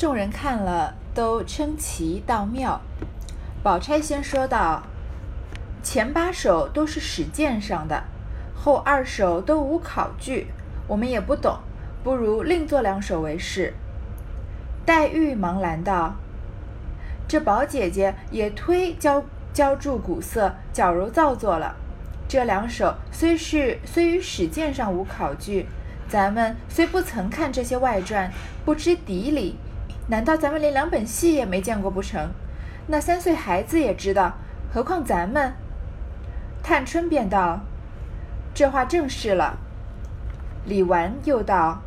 众人看了，都称奇道妙。宝钗先说道：“前八首都是史鉴上的，后二首都无考据，我们也不懂，不如另作两首为是。”黛玉忙拦道：“这宝姐姐也忒浇浇筑古色，矫揉造作了。这两首虽是虽与史鉴上无考据，咱们虽不曾看这些外传，不知底里。”难道咱们连两本戏也没见过不成？那三岁孩子也知道，何况咱们？探春便道：“这话正是了。”李纨又道：“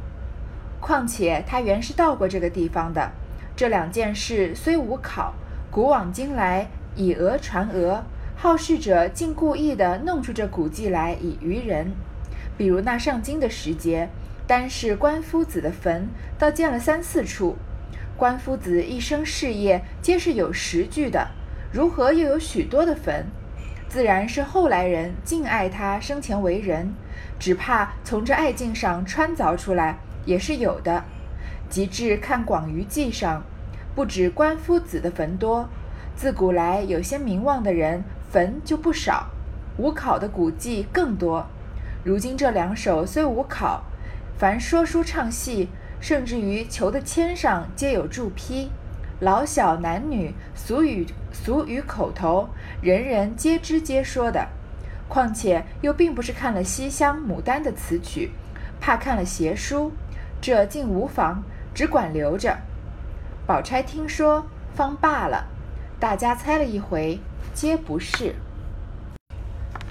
况且他原是到过这个地方的。这两件事虽无考，古往今来以讹传讹，好事者竟故意的弄出这古迹来以愚人。比如那上京的时节，单是官夫子的坟，倒建了三四处。”官夫子一生事业皆是有实据的，如何又有许多的坟？自然是后来人敬爱他生前为人，只怕从这爱敬上穿凿出来也是有的。及至看《广舆记》上，不止官夫子的坟多，自古来有些名望的人坟就不少，无考的古迹更多。如今这两首虽无考，凡说书唱戏。甚至于求的签上皆有注批，老小男女俗语俗语口头，人人皆知皆说的。况且又并不是看了西厢、牡丹的词曲，怕看了邪书，这竟无妨，只管留着。宝钗听说，方罢了。大家猜了一回，皆不是。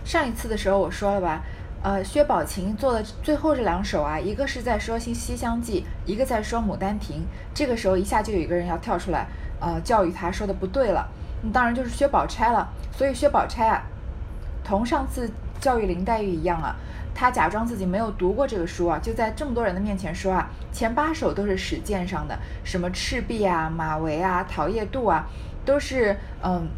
上一次的时候我说了吧。呃，薛宝琴做的最后这两首啊，一个是在说《西西厢记》，一个在说《牡丹亭》。这个时候一下就有一个人要跳出来，呃，教育他说的不对了。那当然就是薛宝钗了。所以薛宝钗啊，同上次教育林黛玉一样啊，她假装自己没有读过这个书啊，就在这么多人的面前说啊，前八首都是史鉴上的，什么赤壁啊、马嵬啊、桃叶渡啊，都是嗯。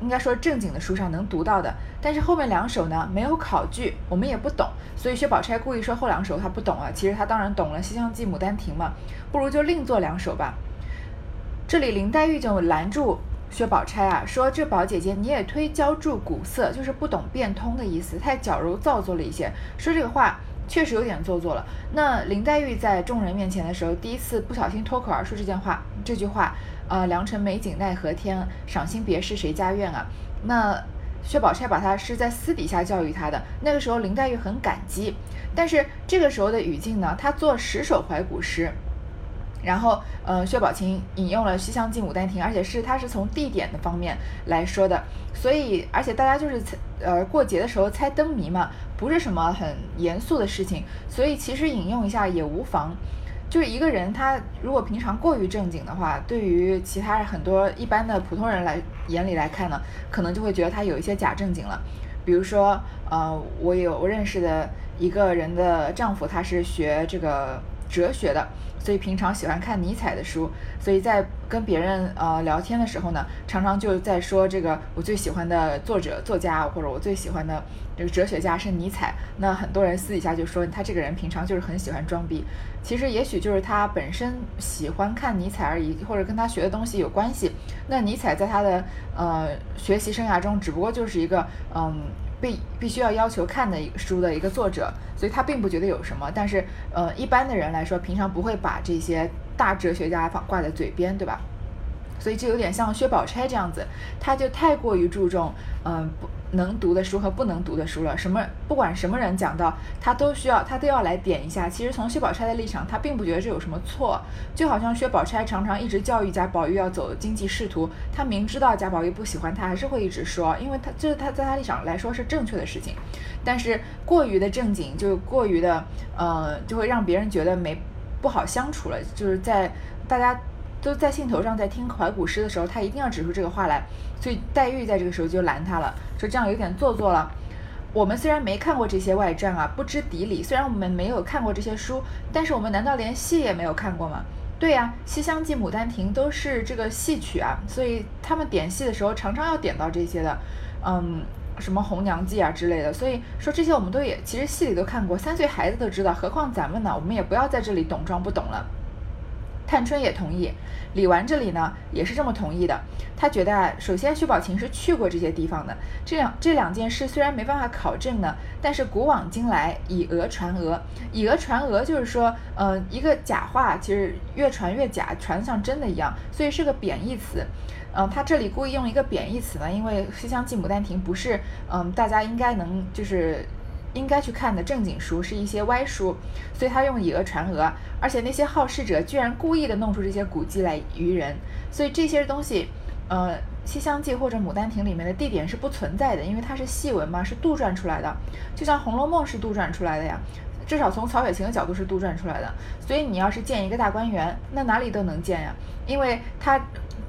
应该说正经的书上能读到的，但是后面两首呢没有考据，我们也不懂，所以薛宝钗故意说后两首她不懂啊，其实她当然懂了《西厢记》《牡丹亭》嘛，不如就另作两首吧。这里林黛玉就拦住薛宝钗啊，说这宝姐姐你也忒浇注古色，就是不懂变通的意思，太矫揉造作了一些，说这个话确实有点做作了。那林黛玉在众人面前的时候，第一次不小心脱口而出这件话，这句话。呃，良辰美景奈何天，赏心别事谁家院啊？那薛宝钗把她是在私底下教育她的，那个时候林黛玉很感激。但是这个时候的语境呢，她作十首怀古诗，然后呃，薛宝琴引用了《西厢记》《牡丹亭》，而且是她是从地点的方面来说的，所以而且大家就是呃过节的时候猜灯谜嘛，不是什么很严肃的事情，所以其实引用一下也无妨。就是一个人，他如果平常过于正经的话，对于其他很多一般的普通人来眼里来看呢，可能就会觉得他有一些假正经了。比如说，呃，我有我认识的一个人的丈夫，他是学这个哲学的。所以平常喜欢看尼采的书，所以在跟别人呃聊天的时候呢，常常就在说这个我最喜欢的作者作家或者我最喜欢的这个哲学家是尼采。那很多人私底下就说他这个人平常就是很喜欢装逼，其实也许就是他本身喜欢看尼采而已，或者跟他学的东西有关系。那尼采在他的呃学习生涯中，只不过就是一个嗯。必必须要要求看的一书的一个作者，所以他并不觉得有什么。但是，呃，一般的人来说，平常不会把这些大哲学家放挂在嘴边，对吧？所以就有点像薛宝钗这样子，他就太过于注重，嗯，不能读的书和不能读的书了。什么不管什么人讲到，他都需要他都要来点一下。其实从薛宝钗的立场，他并不觉得这有什么错。就好像薛宝钗常常一直教育贾宝玉要走经济仕途，他明知道贾宝玉不喜欢他，还是会一直说，因为他这是他在他立场来说是正确的事情。但是过于的正经，就过于的，呃，就会让别人觉得没不好相处了。就是在大家。都在兴头上，在听怀古诗的时候，他一定要指出这个话来，所以黛玉在这个时候就拦他了，说这样有点做作了。我们虽然没看过这些外传啊，不知底里，虽然我们没有看过这些书，但是我们难道连戏也没有看过吗？对呀，《西厢记》《牡丹亭》都是这个戏曲啊，所以他们点戏的时候常常要点到这些的，嗯，什么《红娘记》啊之类的。所以说这些我们都也其实戏里都看过，三岁孩子都知道，何况咱们呢？我们也不要在这里懂装不懂了。探春也同意。李纨这里呢也是这么同意的。他觉得，首先薛宝琴是去过这些地方的，这两这两件事虽然没办法考证呢，但是古往今来以讹传讹，以讹传讹就是说，呃，一个假话其实越传越假，传得像真的一样，所以是个贬义词。嗯，他这里故意用一个贬义词呢，因为《西厢记》《牡丹亭》不是，嗯，大家应该能就是应该去看的正经书，是一些歪书，所以他用以讹传讹，而且那些好事者居然故意的弄出这些古迹来愚人，所以这些东西，呃，《西厢记》或者《牡丹亭》里面的地点是不存在的，因为它是戏文嘛，是杜撰出来的，就像《红楼梦》是杜撰出来的呀，至少从曹雪芹的角度是杜撰出来的，所以你要是建一个大观园，那哪里都能建呀，因为它。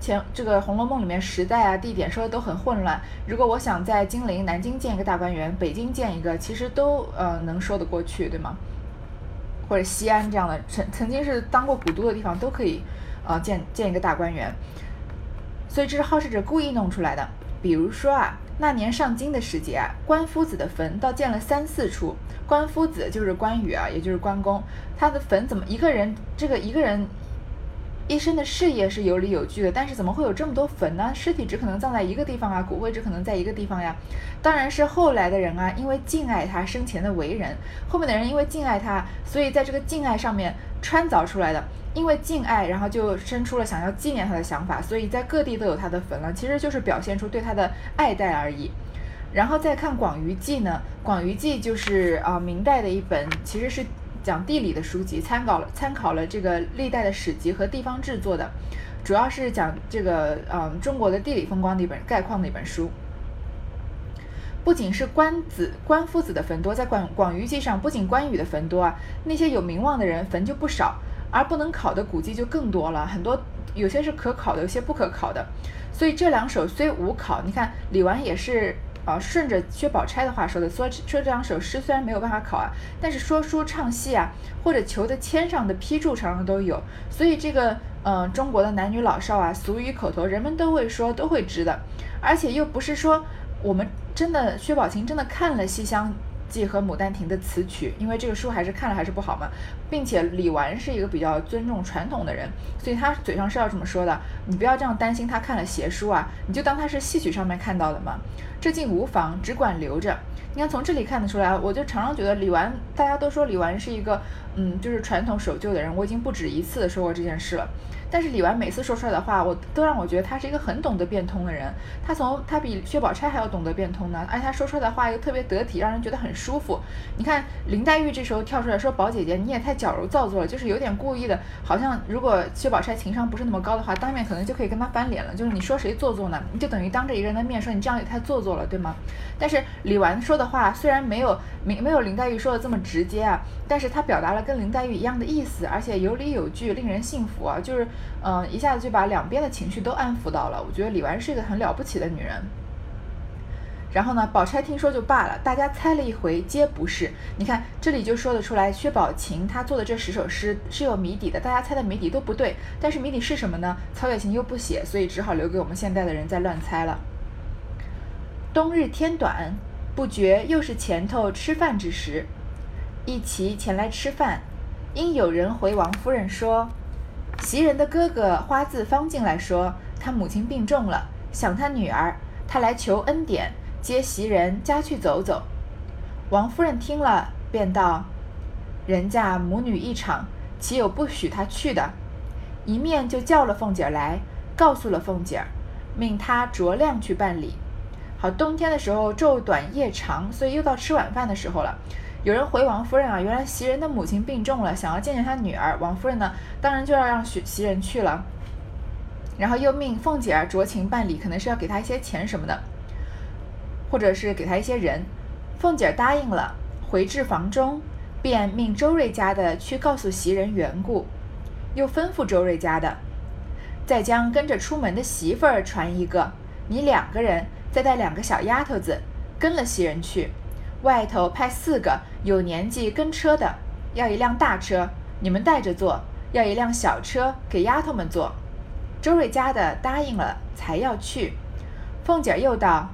前这个《红楼梦》里面时代啊、地点说的都很混乱。如果我想在金陵、南京建一个大观园，北京建一个，其实都呃能说得过去，对吗？或者西安这样的曾曾经是当过古都的地方，都可以呃建建一个大观园。所以这是好事者故意弄出来的。比如说啊，那年上京的时节啊，关夫子的坟倒建了三四处。关夫子就是关羽啊，也就是关公，他的坟怎么一个人这个一个人？一生的事业是有理有据的，但是怎么会有这么多坟呢？尸体只可能葬在一个地方啊，骨灰只可能在一个地方呀。当然是后来的人啊，因为敬爱他生前的为人，后面的人因为敬爱他，所以在这个敬爱上面穿凿出来的。因为敬爱，然后就生出了想要纪念他的想法，所以在各地都有他的坟了。其实就是表现出对他的爱戴而已。然后再看《广舆记》呢，《广舆记》就是啊，明代的一本，其实是。讲地理的书籍，参考了参考了这个历代的史籍和地方志做的，主要是讲这个嗯中国的地理风光的一本概况的一本书。不仅是关子关夫子的坟多，在广广舆记上，不仅关羽的坟多啊，那些有名望的人坟就不少，而不能考的古迹就更多了，很多有些是可考的，有些不可考的。所以这两首虽无考，你看李纨也是。啊，顺着薛宝钗的话说的，说说这两首诗虽然没有办法考啊，但是说书唱戏啊，或者求的签上的批注常常都有，所以这个嗯，中国的男女老少啊，俗语口头，人们都会说，都会知的，而且又不是说我们真的薛宝琴真的看了《西厢记》和《牡丹亭》的词曲，因为这个书还是看了还是不好嘛，并且李纨是一个比较尊重传统的人，所以他嘴上是要这么说的，你不要这样担心他看了邪书啊，你就当他是戏曲上面看到的嘛。这竟无妨，只管留着。你看，从这里看得出来，我就常常觉得李纨，大家都说李纨是一个，嗯，就是传统守旧的人。我已经不止一次的说过这件事了。但是李纨每次说出来的话，我都让我觉得他是一个很懂得变通的人。他从他比薛宝钗还要懂得变通呢，而且他说出来的话又特别得体，让人觉得很舒服。你看林黛玉这时候跳出来说：“宝姐姐，你也太矫揉造作了，就是有点故意的，好像如果薛宝钗情商不是那么高的话，当面可能就可以跟他翻脸了。就是你说谁做作呢？你就等于当着一个人的面说你这样也太做作了，对吗？但是李纨说的话虽然没有没没有林黛玉说的这么直接啊，但是他表达了跟林黛玉一样的意思，而且有理有据，令人信服啊，就是。嗯，一下子就把两边的情绪都安抚到了。我觉得李纨是一个很了不起的女人。然后呢，宝钗听说就罢了，大家猜了一回，皆不是。你看这里就说得出来，薛宝琴她做的这十首诗是有谜底的，大家猜的谜底都不对。但是谜底是什么呢？曹雪芹又不写，所以只好留给我们现代的人在乱猜了。冬日天短，不觉又是前头吃饭之时，一齐前来吃饭，因有人回王夫人说。袭人的哥哥花自芳进来说，他母亲病重了，想他女儿，他来求恩典，接袭人家去走走。王夫人听了，便道：“人家母女一场，岂有不许他去的？”一面就叫了凤姐来，告诉了凤姐，命她酌量去办理。好，冬天的时候昼短夜长，所以又到吃晚饭的时候了。有人回王夫人啊，原来袭人的母亲病重了，想要见见她女儿。王夫人呢，当然就要让袭袭人去了。然后又命凤姐儿酌情办理，可能是要给她一些钱什么的，或者是给她一些人。凤姐儿答应了，回至房中，便命周瑞家的去告诉袭人缘故，又吩咐周瑞家的，再将跟着出门的媳妇儿传一个，你两个人再带两个小丫头子跟了袭人去。外头派四个有年纪跟车的，要一辆大车，你们带着坐；要一辆小车给丫头们坐。周瑞家的答应了，才要去。凤姐又道：“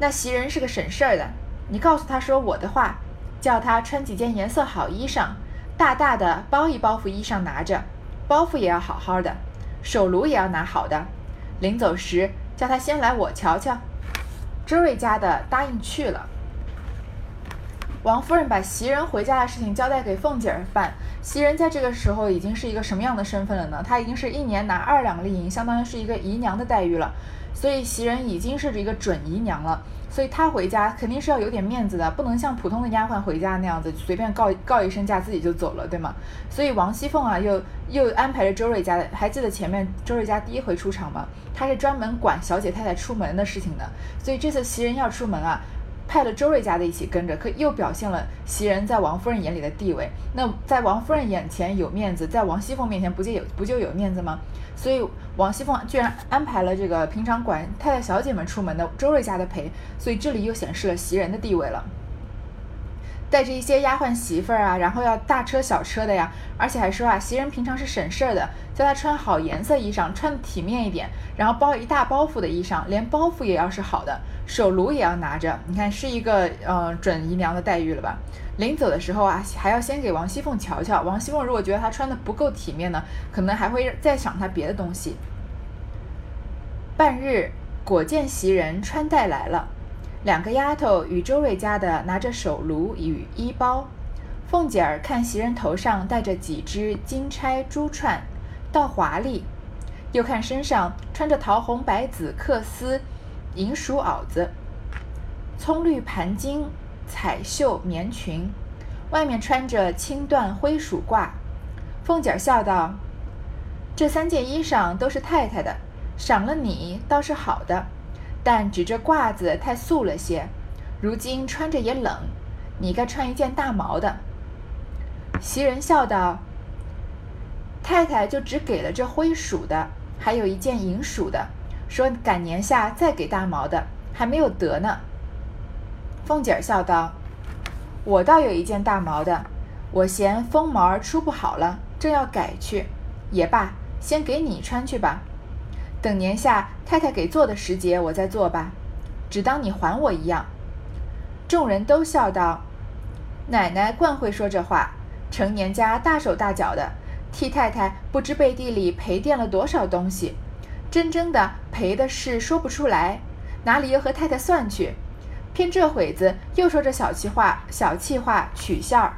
那袭人是个省事儿的，你告诉他说我的话，叫他穿几件颜色好衣裳，大大的包一包袱衣裳拿着，包袱也要好好的，手炉也要拿好的。临走时叫他先来我瞧瞧。周瑞家的答应去了。王夫人把袭人回家的事情交代给凤姐儿办。袭人在这个时候已经是一个什么样的身份了呢？她已经是一年拿二两利银，相当于是一个姨娘的待遇了。所以袭人已经是一个准姨娘了。所以她回家肯定是要有点面子的，不能像普通的丫鬟回家那样子随便告告一声假自己就走了，对吗？所以王熙凤啊，又又安排了周瑞家的。还记得前面周瑞家第一回出场吗？她是专门管小姐太太出门的事情的。所以这次袭人要出门啊。派了周瑞家的一起跟着，可又表现了袭人在王夫人眼里的地位。那在王夫人眼前有面子，在王熙凤面前不就有不就有面子吗？所以王熙凤居然安排了这个平常管太太小姐们出门的周瑞家的陪，所以这里又显示了袭人的地位了。带着一些丫鬟媳妇儿啊，然后要大车小车的呀，而且还说啊，袭人平常是省事儿的，叫她穿好颜色衣裳，穿的体面一点，然后包一大包袱的衣裳，连包袱也要是好的，手炉也要拿着，你看是一个呃准姨娘的待遇了吧？临走的时候啊，还要先给王熙凤瞧瞧，王熙凤如果觉得她穿的不够体面呢，可能还会再赏她别的东西。半日，果见袭人穿戴来了。两个丫头与周瑞家的拿着手炉与衣包，凤姐儿看袭人头上戴着几只金钗珠串，倒华丽；又看身上穿着桃红白紫缂丝银鼠袄子，葱绿盘金彩绣棉裙，外面穿着青缎灰鼠褂。凤姐儿笑道：“这三件衣裳都是太太的，赏了你倒是好的。”但只这褂子太素了些，如今穿着也冷，你该穿一件大毛的。袭人笑道：“太太就只给了这灰鼠的，还有一件银鼠的，说赶年下再给大毛的，还没有得呢。”凤姐儿笑道：“我倒有一件大毛的，我嫌风毛出不好了，正要改去，也罢，先给你穿去吧。”等年下太太给做的时节，我再做吧，只当你还我一样。众人都笑道：“奶奶惯会说这话，成年家大手大脚的，替太太不知背地里赔垫了多少东西，真正的赔的事说不出来，哪里又和太太算去？偏这会子又说这小气话，小气话取笑。”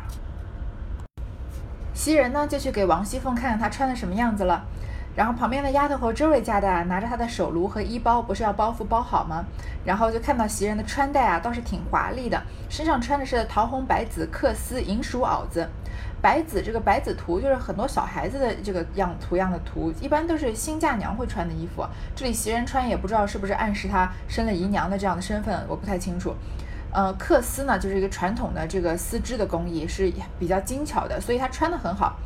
袭人呢，就去给王熙凤看看她穿的什么样子了。然后旁边的丫头和周瑞家的啊，拿着她的手炉和衣包，不是要包袱包好吗？然后就看到袭人的穿戴啊，倒是挺华丽的，身上穿的是桃红白紫缂丝银鼠袄子，白紫这个白紫图就是很多小孩子的这个样图样的图，一般都是新嫁娘会穿的衣服。这里袭人穿也不知道是不是暗示她生了姨娘的这样的身份，我不太清楚。呃，缂丝呢就是一个传统的这个丝织的工艺，是比较精巧的，所以她穿的很好。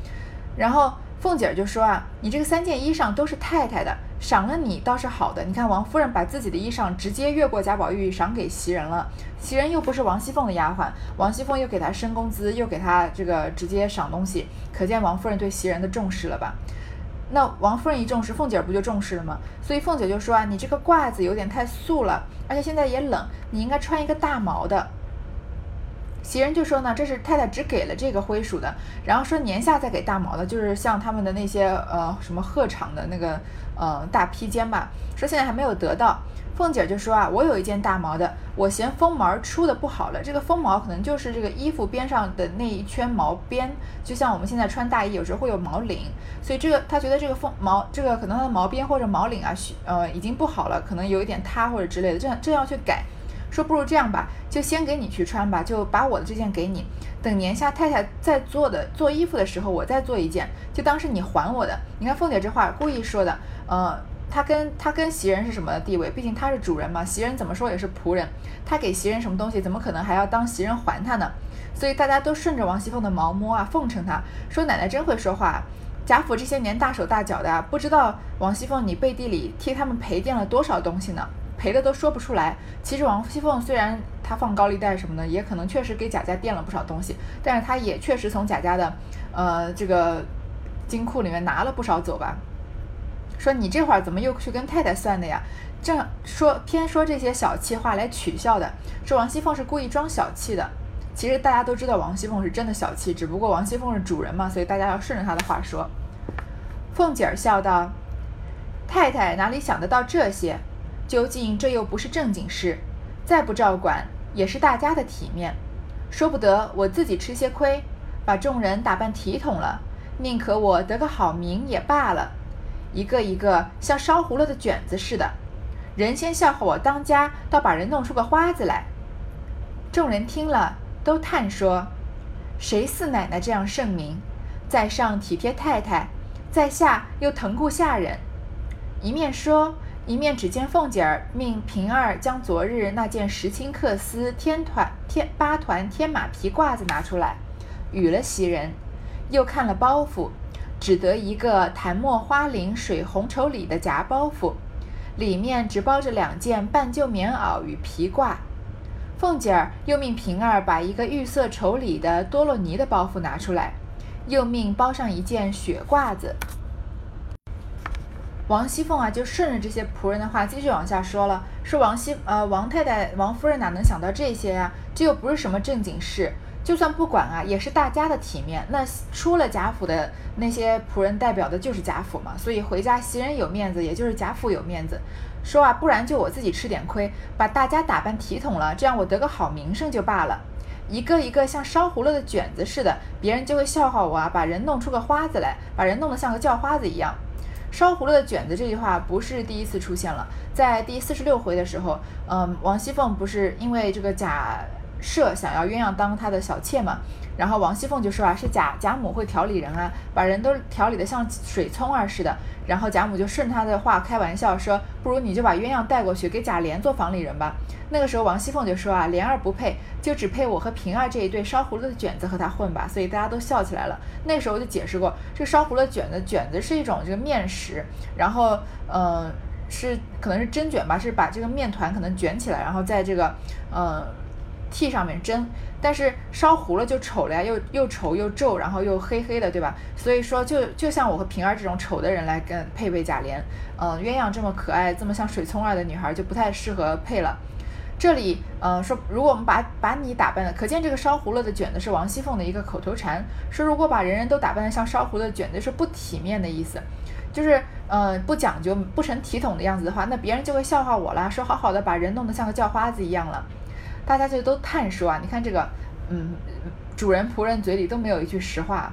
然后。凤姐儿就说啊，你这个三件衣裳都是太太的，赏了你倒是好的。你看王夫人把自己的衣裳直接越过贾宝玉赏给袭人了，袭人又不是王熙凤的丫鬟，王熙凤又给她升工资，又给她这个直接赏东西，可见王夫人对袭人的重视了吧？那王夫人一重视，凤姐儿不就重视了吗？所以凤姐儿就说啊，你这个褂子有点太素了，而且现在也冷，你应该穿一个大毛的。袭人就说呢，这是太太只给了这个灰鼠的，然后说年下再给大毛的，就是像他们的那些呃什么鹤氅的那个呃大披肩吧，说现在还没有得到。凤姐就说啊，我有一件大毛的，我嫌风毛出的不好了。这个风毛可能就是这个衣服边上的那一圈毛边，就像我们现在穿大衣有时候会有毛领，所以这个他觉得这个风毛这个可能它的毛边或者毛领啊，呃已经不好了，可能有一点塌或者之类的，这样这样去改。说不如这样吧，就先给你去穿吧，就把我的这件给你，等年下太太在做的做衣服的时候，我再做一件，就当是你还我的。你看凤姐这话故意说的，呃，她跟她跟袭人是什么地位？毕竟她是主人嘛，袭人怎么说也是仆人，她给袭人什么东西，怎么可能还要当袭人还她呢？所以大家都顺着王熙凤的毛摸啊，奉承她，说奶奶真会说话。贾府这些年大手大脚的，不知道王熙凤你背地里替他们赔垫了多少东西呢？赔的都说不出来。其实王熙凤虽然她放高利贷什么的，也可能确实给贾家垫了不少东西，但是她也确实从贾家的，呃，这个金库里面拿了不少走吧。说你这会儿怎么又去跟太太算的呀？正说偏说这些小气话来取笑的，说王熙凤是故意装小气的。其实大家都知道王熙凤是真的小气，只不过王熙凤是主人嘛，所以大家要顺着她的话说。凤姐儿笑道：“太太哪里想得到这些？究竟这又不是正经事，再不照管也是大家的体面。说不得我自己吃些亏，把众人打扮体统了，宁可我得个好名也罢了。一个一个像烧糊了的卷子似的，人先笑话我当家，倒把人弄出个花子来。”众人听了，都叹说：“谁似奶奶这样圣明？在上体贴太太，在下又疼顾下人。”一面说，一面只见凤姐儿命平儿将昨日那件石青缂丝天团天八团天马皮褂子拿出来，与了袭人，又看了包袱，只得一个檀墨花翎水红绸里的夹包袱，里面只包着两件半旧棉袄与皮褂。凤姐儿又命平儿把一个玉色绸里的多洛尼的包袱拿出来，又命包上一件雪褂子。王熙凤啊，就顺着这些仆人的话继续往下说了，说王熙呃王太太王夫人哪能想到这些呀？这又不是什么正经事，就算不管啊，也是大家的体面。那出了贾府的那些仆人，代表的就是贾府嘛，所以回家袭人有面子，也就是贾府有面子。说啊，不然就我自己吃点亏，把大家打扮体统了，这样我得个好名声就罢了。一个一个像烧糊了的卷子似的，别人就会笑话我啊，把人弄出个花子来，把人弄得像个叫花子一样。烧糊了的卷子这句话不是第一次出现了，在第四十六回的时候，嗯，王熙凤不是因为这个假设想要鸳鸯当她的小妾嘛，然后王熙凤就说啊，是贾贾母会调理人啊，把人都调理的像水葱儿似的。然后贾母就顺他的话开玩笑说，不如你就把鸳鸯带过去给贾琏做房里人吧。那个时候王熙凤就说啊，莲儿不配，就只配我和平儿这一对烧糊了的卷子和他混吧。所以大家都笑起来了。那时候就解释过，这烧糊了卷子，卷子是一种这个面食，然后嗯是可能是蒸卷吧，是把这个面团可能卷起来，然后在这个嗯。屉上面蒸，但是烧糊了就丑了呀，又又丑又皱，然后又黑黑的，对吧？所以说，就就像我和平儿这种丑的人来跟配备贾琏，嗯，鸳鸯这么可爱，这么像水葱儿的女孩就不太适合配了。这里，嗯，说如果我们把把你打扮的，可见这个烧糊了的卷子是王熙凤的一个口头禅，说如果把人人都打扮的像烧糊的卷子是不体面的意思，就是嗯不讲究、不成体统的样子的话，那别人就会笑话我啦，说好好的把人弄得像个叫花子一样了。大家就都叹说啊，你看这个，嗯，主人仆人嘴里都没有一句实话，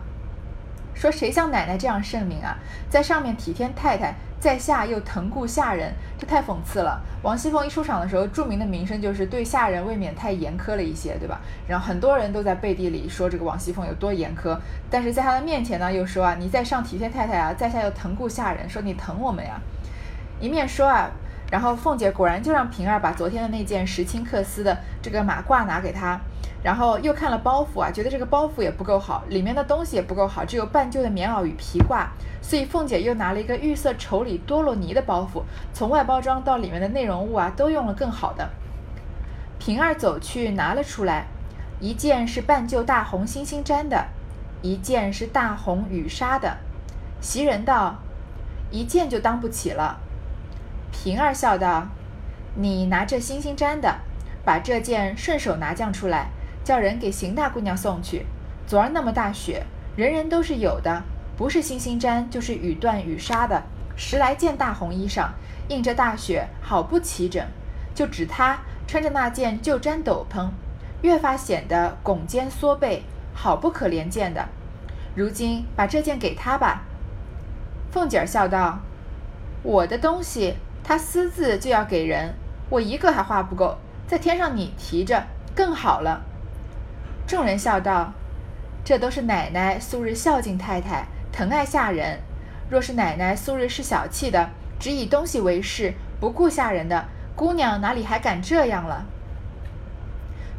说谁像奶奶这样圣明啊，在上面体贴太太，在下又疼顾下人，这太讽刺了。王熙凤一出场的时候，著名的名声就是对下人未免太严苛了一些，对吧？然后很多人都在背地里说这个王熙凤有多严苛，但是在她的面前呢，又说啊，你在上体贴太太啊，在下又疼顾下人，说你疼我们呀，一面说啊。然后凤姐果然就让平儿把昨天的那件石青克丝的这个马褂拿给她，然后又看了包袱啊，觉得这个包袱也不够好，里面的东西也不够好，只有半旧的棉袄与皮褂，所以凤姐又拿了一个玉色绸里多洛尼的包袱，从外包装到里面的内容物啊，都用了更好的。平儿走去拿了出来，一件是半旧大红星星毡的，一件是大红羽纱的。袭人道：“一件就当不起了。”平儿笑道：“你拿这星星毡的，把这件顺手拿将出来，叫人给邢大姑娘送去。昨儿那么大雪，人人都是有的，不是星星毡就是羽缎羽纱的，十来件大红衣裳，映着大雪，好不齐整。就指她穿着那件旧毡斗篷，越发显得拱肩缩背，好不可怜见的。如今把这件给她吧。”凤姐儿笑道：“我的东西。”他私自就要给人，我一个还花不够，再添上你提着，更好了。众人笑道：“这都是奶奶素日孝敬太太，疼爱下人。若是奶奶素日是小气的，只以东西为事，不顾下人的姑娘，哪里还敢这样了？”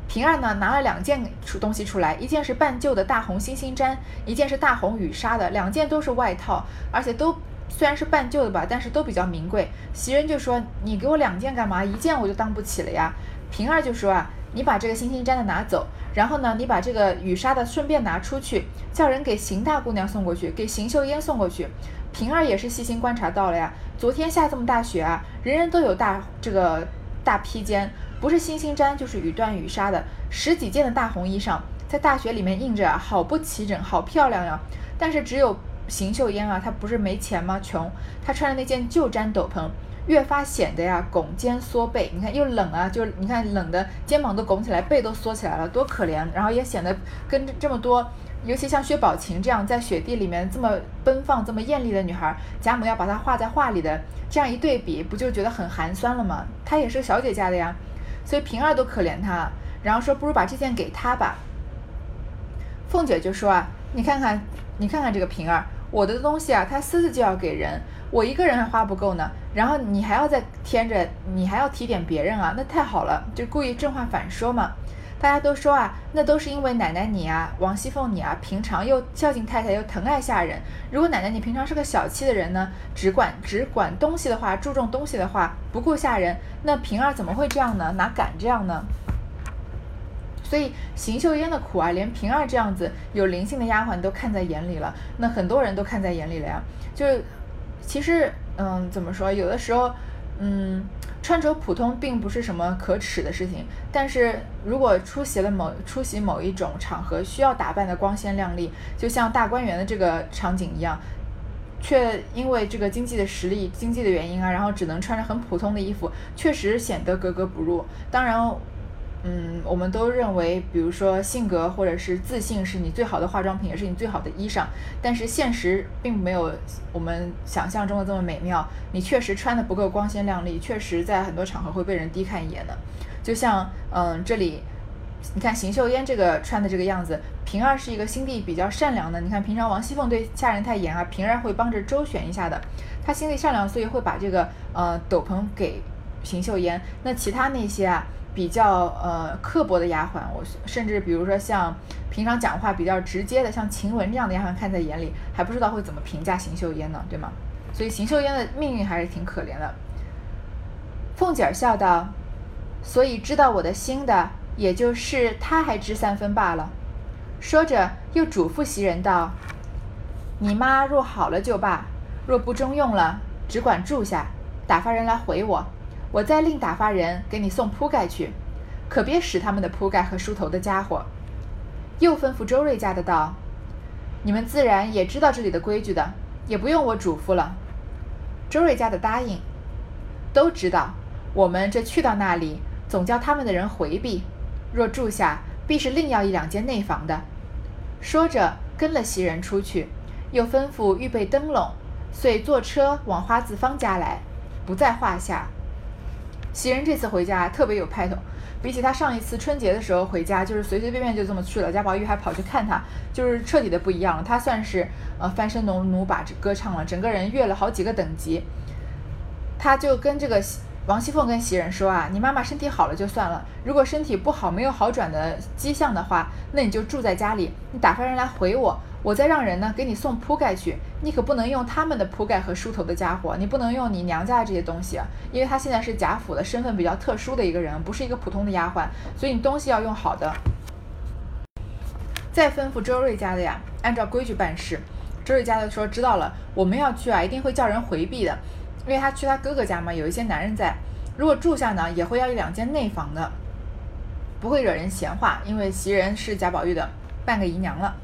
平儿呢，拿了两件出东西出来，一件是半旧的大红星星毡，一件是大红羽纱的，两件都是外套，而且都。虽然是半旧的吧，但是都比较名贵。袭人就说：“你给我两件干嘛？一件我就当不起了呀。”平儿就说：“啊，你把这个星星毡的拿走，然后呢，你把这个雨纱的顺便拿出去，叫人给邢大姑娘送过去，给邢秀烟送过去。”平儿也是细心观察到了呀，昨天下这么大雪啊，人人都有大这个大披肩，不是星星毡就是雨缎雨纱的，十几件的大红衣裳，在大雪里面印着，好不齐整，好漂亮呀。但是只有。邢岫烟啊，她不是没钱吗？穷，她穿的那件旧毡斗篷，越发显得呀拱肩缩背。你看又冷啊，就你看冷的肩膀都拱起来，背都缩起来了，多可怜。然后也显得跟这么多，尤其像薛宝琴这样在雪地里面这么奔放、这么艳丽的女孩，贾母要把她画在画里的，这样一对比，不就觉得很寒酸了吗？她也是小姐家的呀，所以平儿都可怜她，然后说不如把这件给她吧。凤姐就说啊，你看看，你看看这个平儿，我的东西啊，他私自就要给人，我一个人还花不够呢，然后你还要再添着，你还要提点别人啊，那太好了，就故意正话反说嘛。大家都说啊，那都是因为奶奶你啊，王熙凤你啊，平常又孝敬太太，又疼爱下人。如果奶奶你平常是个小气的人呢，只管只管东西的话，注重东西的话，不顾下人，那平儿怎么会这样呢？哪敢这样呢？所以邢岫烟的苦啊，连平儿这样子有灵性的丫鬟都看在眼里了，那很多人都看在眼里了呀。就其实，嗯，怎么说？有的时候，嗯，穿着普通并不是什么可耻的事情，但是如果出席了某出席某一种场合需要打扮的光鲜亮丽，就像大观园的这个场景一样，却因为这个经济的实力、经济的原因啊，然后只能穿着很普通的衣服，确实显得格格不入。当然。嗯，我们都认为，比如说性格或者是自信是你最好的化妆品，也是你最好的衣裳。但是现实并没有我们想象中的这么美妙。你确实穿的不够光鲜亮丽，确实在很多场合会被人低看一眼的。就像，嗯，这里你看邢岫烟这个穿的这个样子，平儿是一个心地比较善良的。你看平常王熙凤对下人太严啊，平儿会帮着周旋一下的。她心地善良，所以会把这个呃斗篷给邢岫烟。那其他那些啊。比较呃刻薄的丫鬟，我甚至比如说像平常讲话比较直接的，像晴雯这样的丫鬟，看在眼里还不知道会怎么评价邢岫烟呢，对吗？所以邢岫烟的命运还是挺可怜的。凤姐儿笑道：“所以知道我的心的，也就是他还知三分罢了。”说着又嘱咐袭人道：“你妈若好了就罢，若不中用了，只管住下，打发人来回我。”我再另打发人给你送铺盖去，可别使他们的铺盖和梳头的家伙。又吩咐周瑞家的道：“你们自然也知道这里的规矩的，也不用我嘱咐了。”周瑞家的答应，都知道。我们这去到那里，总叫他们的人回避。若住下，必是另要一两间内房的。说着，跟了袭人出去，又吩咐预备灯笼，遂坐车往花字坊家来，不在话下。袭人这次回家特别有派头，比起他上一次春节的时候回家，就是随随便便就这么去了，贾宝玉还跑去看他，就是彻底的不一样了。他算是呃翻身农奴把歌唱了，整个人跃了好几个等级。他就跟这个王熙凤跟袭人说啊，你妈妈身体好了就算了，如果身体不好没有好转的迹象的话，那你就住在家里，你打发人来回我。我再让人呢给你送铺盖去，你可不能用他们的铺盖和梳头的家伙，你不能用你娘家的这些东西，因为他现在是贾府的身份比较特殊的一个人，不是一个普通的丫鬟，所以你东西要用好的。再吩咐周瑞家的呀，按照规矩办事。周瑞家的说知道了，我们要去啊，一定会叫人回避的，因为他去他哥哥家嘛，有一些男人在，如果住下呢，也会要一两间内房的，不会惹人闲话，因为袭人是贾宝玉的半个姨娘了。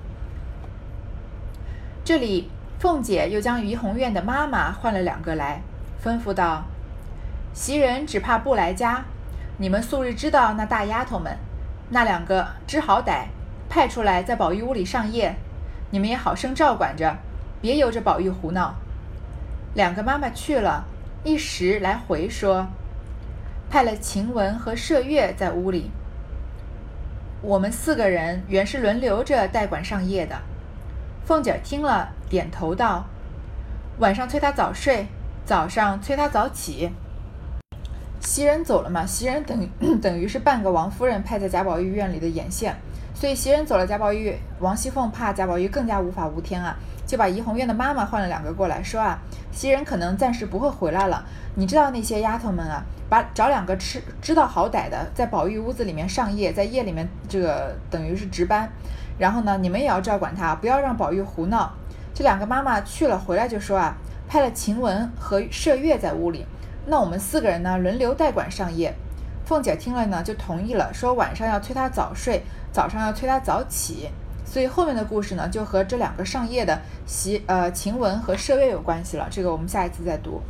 这里，凤姐又将怡红院的妈妈换了两个来，吩咐道：“袭人只怕不来家，你们素日知道那大丫头们，那两个知好歹，派出来在宝玉屋里上夜，你们也好生照管着，别由着宝玉胡闹。”两个妈妈去了，一时来回说，派了晴雯和麝月在屋里，我们四个人原是轮流着代管上夜的。凤姐听了，点头道：“晚上催她早睡，早上催她早起。”袭人走了嘛？袭人等 等于是半个王夫人派在贾宝玉院里的眼线，所以袭人走了，贾宝玉、王熙凤怕贾宝玉更加无法无天啊，就把怡红院的妈妈换了两个过来，说啊，袭人可能暂时不会回来了。你知道那些丫头们啊，把找两个吃知道好歹的，在宝玉屋子里面上夜，在夜里面这个等于是值班。然后呢，你们也要照管他，不要让宝玉胡闹。这两个妈妈去了，回来就说啊，派了晴雯和麝月在屋里，那我们四个人呢，轮流代管上夜。凤姐听了呢，就同意了，说晚上要催他早睡，早上要催他早起。所以后面的故事呢，就和这两个上页的习呃晴雯和麝月有关系了。这个我们下一次再读。